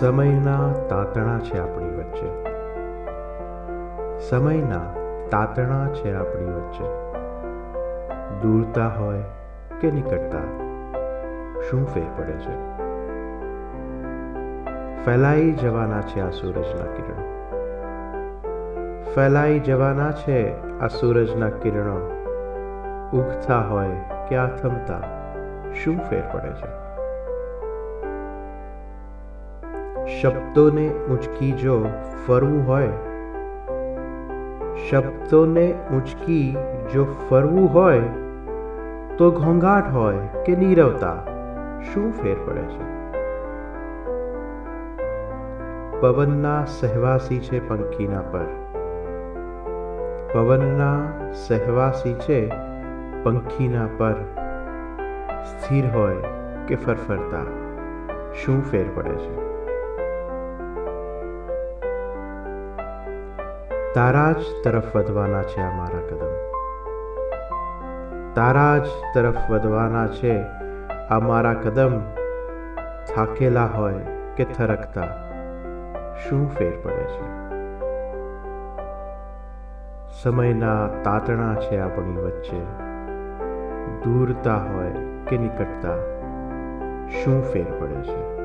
સમયના તાતણા છે આપણી વચ્ચે. સમયના તાતણા છે આપણી વચ્ચે. દૂરતા હોય કે નિકટતા, શું ફેર પડે છે? ફેલાઈ જવાના છે આ સૂરજના કિરણો. ફેલાઈ જવાના છે આ સૂરજના કિરણો. ઉગતા હોય કે આથમતા શું ફેર પડે છે? શબ્દોને ઊંચકી જો ફરવું હોય શબ્દોને ઊંચકી જો ફરવું હોય તો ઘોંઘાટ હોય કે નીરવતા શું ફેર પડે છે પવનના સહેવાસી છે પંખીના પર પવનના સહેવાસી છે પંખીના પર સ્થિર હોય કે ફરફરતા શું ફેર પડે છે તારા જ તરફ વધવાના છે આ મારા કદમ. તારા જ તરફ વધવાના છે આ મારા કદમ. થાકેલા હોય કે થરકતા, શું ફેર પડે છે? સમયના તાતણા છે આપણી વચ્ચે. દૂરતા હોય કે નિકટતા, શું ફેર પડે છે?